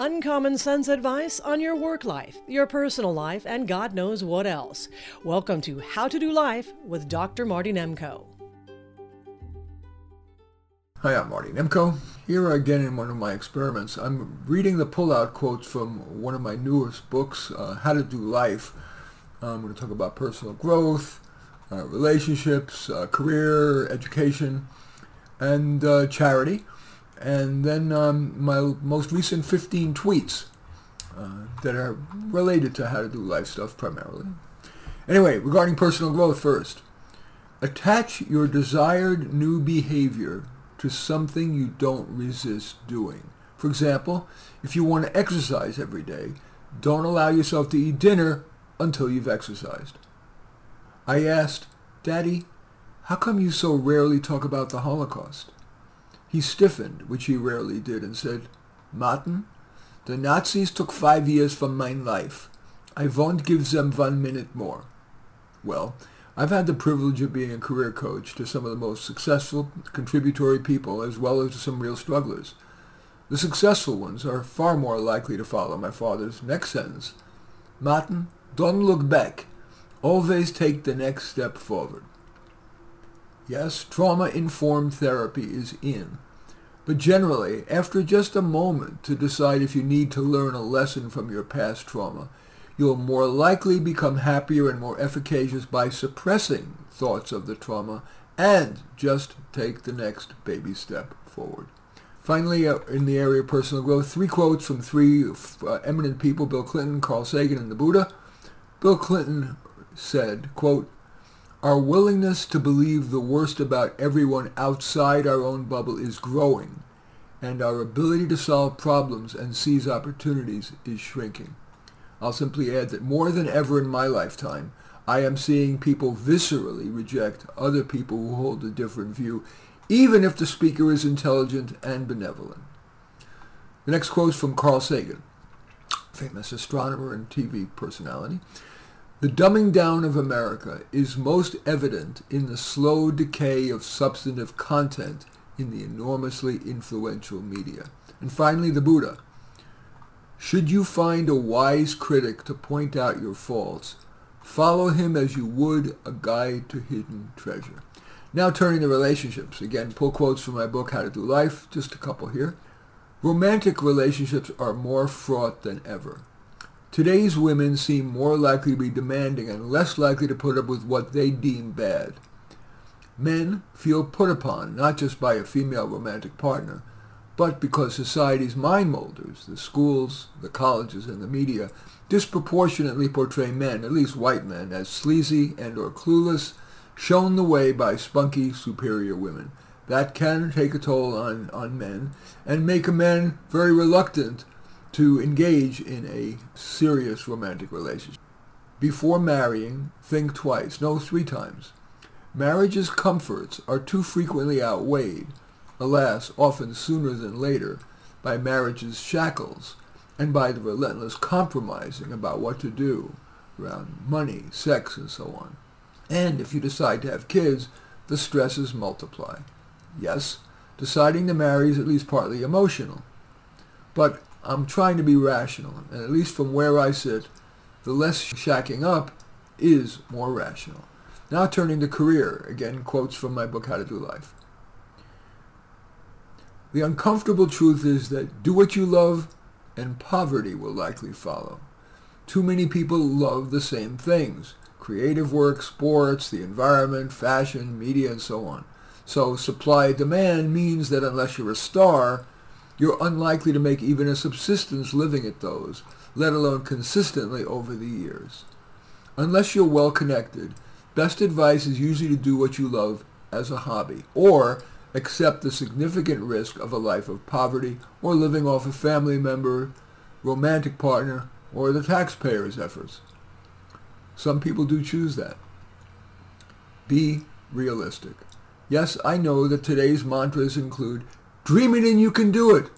Uncommon sense advice on your work life, your personal life, and God knows what else. Welcome to How to Do Life with Dr. Marty Nemko. Hi, I'm Marty Nemko. Here again in one of my experiments. I'm reading the pullout quotes from one of my newest books, uh, How to Do Life. I'm going to talk about personal growth, uh, relationships, uh, career, education, and uh, charity. And then um, my most recent 15 tweets uh, that are related to how to do life stuff primarily. Anyway, regarding personal growth first. Attach your desired new behavior to something you don't resist doing. For example, if you want to exercise every day, don't allow yourself to eat dinner until you've exercised. I asked, Daddy, how come you so rarely talk about the Holocaust? He stiffened, which he rarely did, and said, Martin, the Nazis took five years from my life. I won't give them one minute more. Well, I've had the privilege of being a career coach to some of the most successful contributory people as well as to some real strugglers. The successful ones are far more likely to follow my father's next sentence. Martin, don't look back. Always take the next step forward. Yes, trauma-informed therapy is in. But generally, after just a moment to decide if you need to learn a lesson from your past trauma, you'll more likely become happier and more efficacious by suppressing thoughts of the trauma and just take the next baby step forward. Finally, uh, in the area of personal growth, three quotes from three uh, eminent people, Bill Clinton, Carl Sagan, and the Buddha. Bill Clinton said, quote, our willingness to believe the worst about everyone outside our own bubble is growing, and our ability to solve problems and seize opportunities is shrinking. I'll simply add that more than ever in my lifetime, I am seeing people viscerally reject other people who hold a different view, even if the speaker is intelligent and benevolent. The next quote is from Carl Sagan, famous astronomer and TV personality. The dumbing down of America is most evident in the slow decay of substantive content in the enormously influential media. And finally, the Buddha. Should you find a wise critic to point out your faults, follow him as you would a guide to hidden treasure. Now turning to relationships. Again, pull quotes from my book, How to Do Life, just a couple here. Romantic relationships are more fraught than ever. Today's women seem more likely to be demanding and less likely to put up with what they deem bad. Men feel put upon not just by a female romantic partner, but because society's mind molders, the schools, the colleges, and the media, disproportionately portray men, at least white men, as sleazy and or clueless, shown the way by spunky, superior women. That can take a toll on, on men and make a man very reluctant to engage in a serious romantic relationship. Before marrying, think twice, no, three times. Marriage's comforts are too frequently outweighed alas, often sooner than later, by marriage's shackles and by the relentless compromising about what to do around money, sex, and so on. And if you decide to have kids, the stresses multiply. Yes, deciding to marry is at least partly emotional. But I'm trying to be rational, and at least from where I sit, the less shacking up is more rational. Now turning to career, again quotes from my book How to Do Life. The uncomfortable truth is that do what you love and poverty will likely follow. Too many people love the same things. Creative work, sports, the environment, fashion, media, and so on. So supply-demand means that unless you're a star, you're unlikely to make even a subsistence living at those, let alone consistently over the years. Unless you're well connected, best advice is usually to do what you love as a hobby, or accept the significant risk of a life of poverty or living off a family member, romantic partner, or the taxpayer's efforts. Some people do choose that. Be realistic. Yes, I know that today's mantras include, dream it and you can do it.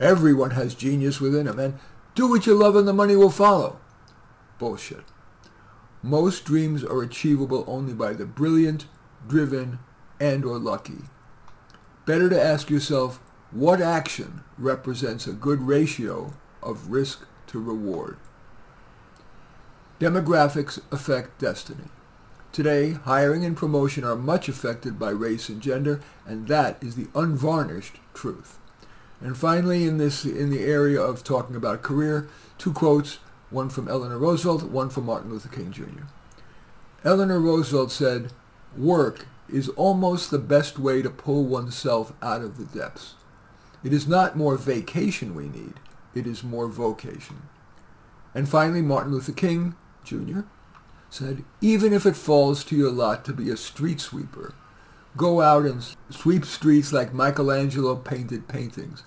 Everyone has genius within them, and do what you love and the money will follow. Bullshit. Most dreams are achievable only by the brilliant, driven, and or lucky better to ask yourself what action represents a good ratio of risk to reward. Demographics affect destiny. Today, hiring and promotion are much affected by race and gender, and that is the unvarnished truth. And finally, in this in the area of talking about career, two quotes, one from Eleanor Roosevelt, one from Martin Luther King Jr. Eleanor Roosevelt said, "Work is almost the best way to pull oneself out of the depths. It is not more vacation we need, it is more vocation." And finally, Martin Luther King Jr said, even if it falls to your lot to be a street sweeper, go out and sweep streets like Michelangelo painted paintings.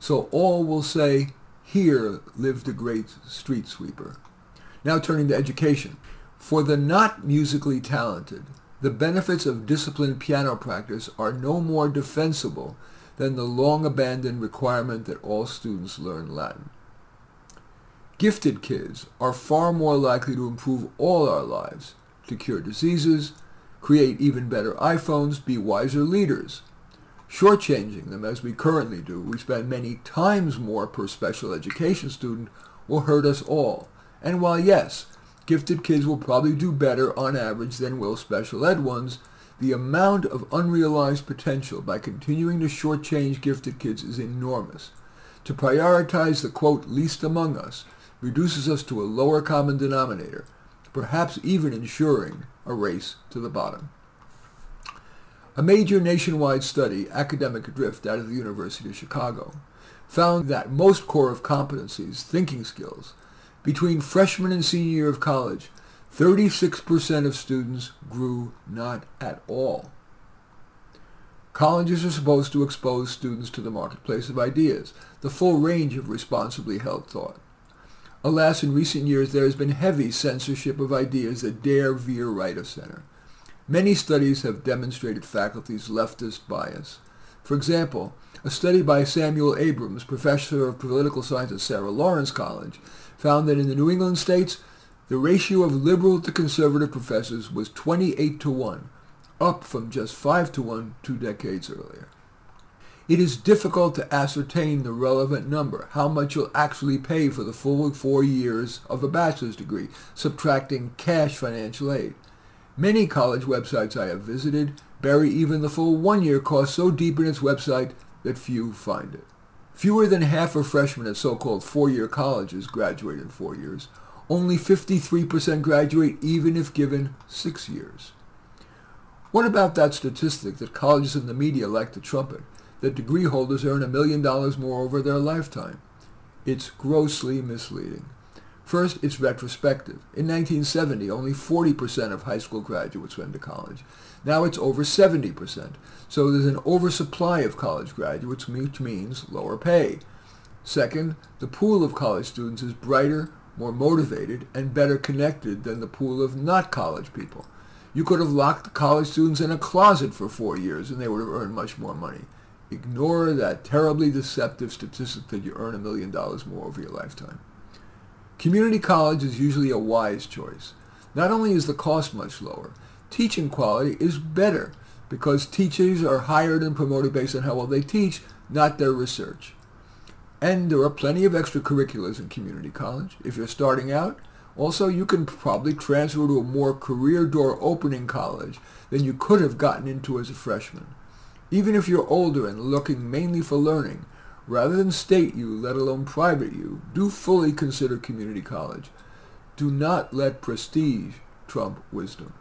So all will say, here lived a great street sweeper. Now turning to education. For the not musically talented, the benefits of disciplined piano practice are no more defensible than the long abandoned requirement that all students learn Latin. Gifted kids are far more likely to improve all our lives, to cure diseases, create even better iPhones, be wiser leaders. Shortchanging them as we currently do, we spend many times more per special education student, will hurt us all. And while yes, gifted kids will probably do better on average than will special ed ones, the amount of unrealized potential by continuing to shortchange gifted kids is enormous. To prioritize the quote least among us reduces us to a lower common denominator, perhaps even ensuring a race to the bottom. A major nationwide study, Academically Adrift, out of the University of Chicago, found that most core of competencies, thinking skills, between freshman and senior year of college, 36% of students grew not at all. Colleges are supposed to expose students to the marketplace of ideas, the full range of responsibly held thought. Alas, in recent years there has been heavy censorship of ideas that dare veer right of center. Many studies have demonstrated faculty's leftist bias. For example, a study by Samuel Abrams, professor of political science at Sarah Lawrence College, found that in the New England states, the ratio of liberal to conservative professors was 28 to 1, up from just 5 to 1 two decades earlier. It is difficult to ascertain the relevant number, how much you'll actually pay for the full four years of a bachelor's degree, subtracting cash financial aid. Many college websites I have visited bury even the full one-year cost so deep in its website that few find it. Fewer than half of freshmen at so-called four-year colleges graduate in four years. Only 53% graduate even if given six years. What about that statistic that colleges and the media like to trumpet? That degree holders earn a million dollars more over their lifetime. It's grossly misleading. First, it's retrospective. In 1970, only 40% of high school graduates went to college. Now it's over 70%. So there's an oversupply of college graduates, which means lower pay. Second, the pool of college students is brighter, more motivated, and better connected than the pool of not college people. You could have locked college students in a closet for four years and they would have earned much more money. Ignore that terribly deceptive statistic that you earn a million dollars more over your lifetime. Community college is usually a wise choice. Not only is the cost much lower, teaching quality is better because teachers are hired and promoted based on how well they teach, not their research. And there are plenty of extracurriculars in community college. If you're starting out, also you can probably transfer to a more career door opening college than you could have gotten into as a freshman. Even if you're older and looking mainly for learning, rather than state you, let alone private you, do fully consider community college. Do not let prestige trump wisdom.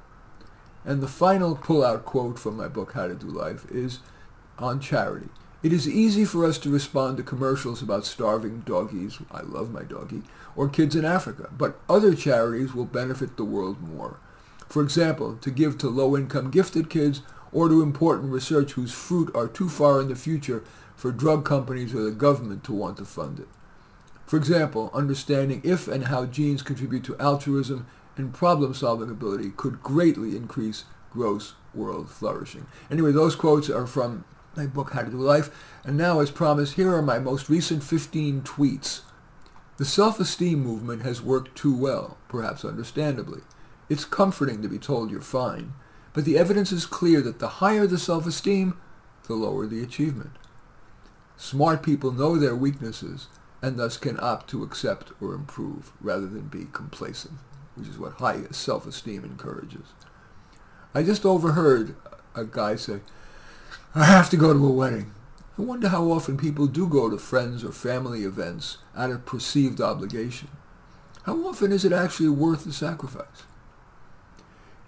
And the final pull-out quote from my book, How to Do Life, is on charity. It is easy for us to respond to commercials about starving doggies, I love my doggie, or kids in Africa, but other charities will benefit the world more. For example, to give to low-income gifted kids or to important research whose fruit are too far in the future for drug companies or the government to want to fund it. For example, understanding if and how genes contribute to altruism and problem-solving ability could greatly increase gross world flourishing. Anyway, those quotes are from my book, How to Do Life. And now, as promised, here are my most recent 15 tweets. The self-esteem movement has worked too well, perhaps understandably. It's comforting to be told you're fine, but the evidence is clear that the higher the self-esteem, the lower the achievement. Smart people know their weaknesses and thus can opt to accept or improve rather than be complacent, which is what high self-esteem encourages. I just overheard a guy say, I have to go to a wedding. I wonder how often people do go to friends or family events out of perceived obligation. How often is it actually worth the sacrifice?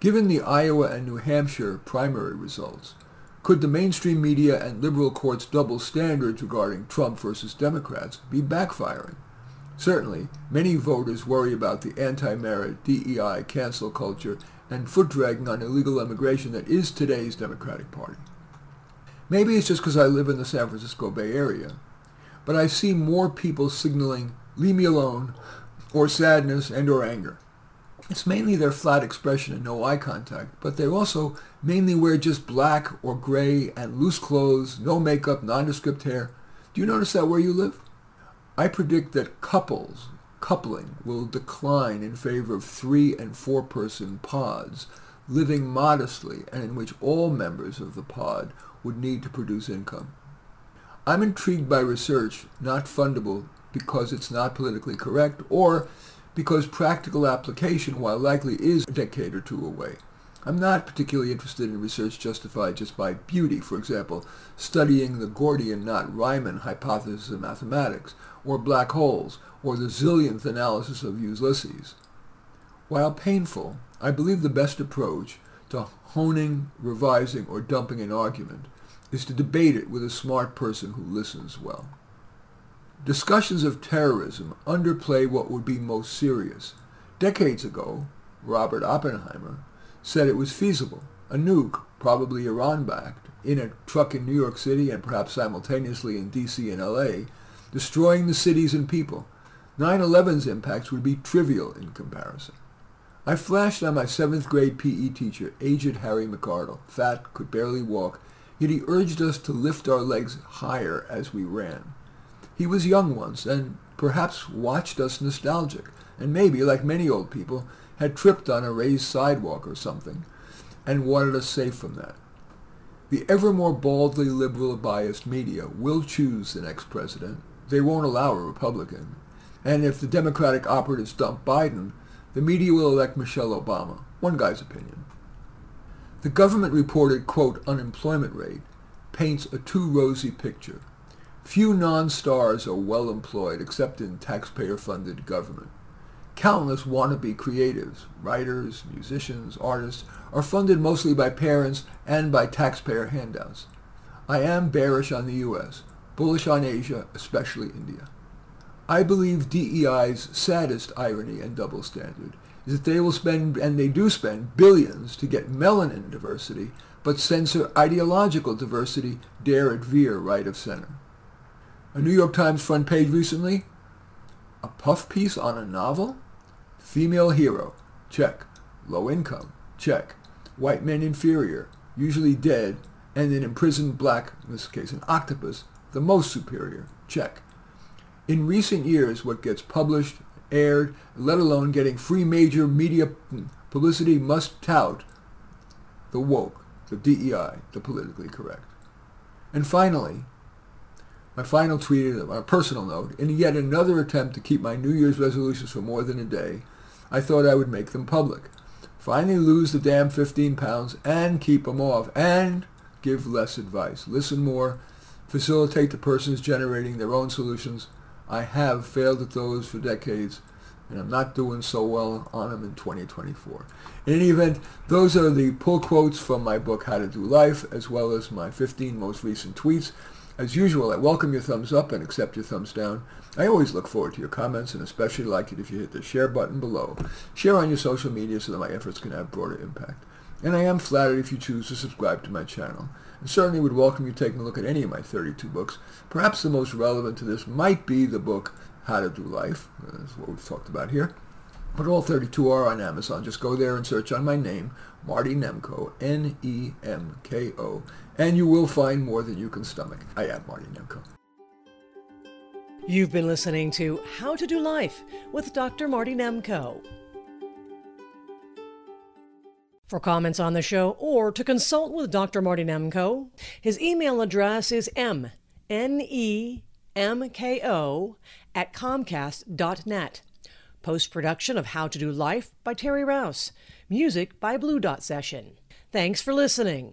Given the Iowa and New Hampshire primary results, could the mainstream media and liberal courts' double standards regarding Trump versus Democrats be backfiring? Certainly, many voters worry about the anti-merit, DEI, cancel culture, and foot dragging on illegal immigration that is today's Democratic Party. Maybe it's just because I live in the San Francisco Bay Area, but I see more people signaling, leave me alone, or sadness and or anger. It's mainly their flat expression and no eye contact, but they also mainly wear just black or gray and loose clothes, no makeup, nondescript hair. Do you notice that where you live? I predict that couples, coupling, will decline in favor of three and four person pods, living modestly and in which all members of the pod would need to produce income. I'm intrigued by research not fundable because it's not politically correct or because practical application, while likely, is a decade or two away. I'm not particularly interested in research justified just by beauty, for example, studying the Gordian knot Riemann hypothesis of mathematics, or black holes, or the zillionth analysis of Ulysses. While painful, I believe the best approach to honing, revising, or dumping an argument is to debate it with a smart person who listens well. Discussions of terrorism underplay what would be most serious. Decades ago, Robert Oppenheimer said it was feasible. A nuke, probably Iran-backed, in a truck in New York City and perhaps simultaneously in D.C. and L.A., destroying the cities and people. 9-11's impacts would be trivial in comparison. I flashed on my seventh grade PE teacher, aged Harry McArdle, fat, could barely walk, Yet he urged us to lift our legs higher as we ran. He was young once, and perhaps watched us nostalgic, and maybe, like many old people, had tripped on a raised sidewalk or something, and wanted us safe from that. The ever more baldly liberal biased media will choose the next president. They won't allow a Republican. And if the Democratic operatives dump Biden, the media will elect Michelle Obama. One guy's opinion. The government reported, quote, unemployment rate paints a too rosy picture. Few non-stars are well employed except in taxpayer-funded government. Countless wannabe creatives, writers, musicians, artists, are funded mostly by parents and by taxpayer handouts. I am bearish on the U.S., bullish on Asia, especially India. I believe DEI's saddest irony and double standard is that they will spend, and they do spend, billions to get melanin diversity, but censor ideological diversity, dare it veer right of center. A New York Times front page recently, a puff piece on a novel? Female hero, check. Low income, check. White men inferior, usually dead, and an imprisoned black, in this case an octopus, the most superior, check. In recent years, what gets published aired, let alone getting free major media publicity must tout the woke, the DEI, the politically correct. And finally, my final tweet on a personal note, in yet another attempt to keep my New Year's resolutions for more than a day, I thought I would make them public. Finally lose the damn 15 pounds and keep them off and give less advice. Listen more, facilitate the persons generating their own solutions, I have failed at those for decades, and I'm not doing so well on them in 2024. In any event, those are the pull quotes from my book, How to Do Life, as well as my 15 most recent tweets. As usual, I welcome your thumbs up and accept your thumbs down. I always look forward to your comments and especially like it if you hit the share button below. Share on your social media so that my efforts can have broader impact. And I am flattered if you choose to subscribe to my channel and certainly would welcome you taking a look at any of my 32 books. Perhaps the most relevant to this might be the book How to Do Life. That's what we've talked about here. But all 32 are on Amazon. Just go there and search on my name, Marty Nemko, N-E-M-K-O, and you will find more than you can stomach. I am Marty Nemko. You've been listening to How to Do Life with Dr. Marty Nemko. For comments on the show or to consult with Dr. Marty Nemko, his email address is m n e m k o at comcast.net. Post production of How to Do Life by Terry Rouse. Music by Blue Dot Session. Thanks for listening.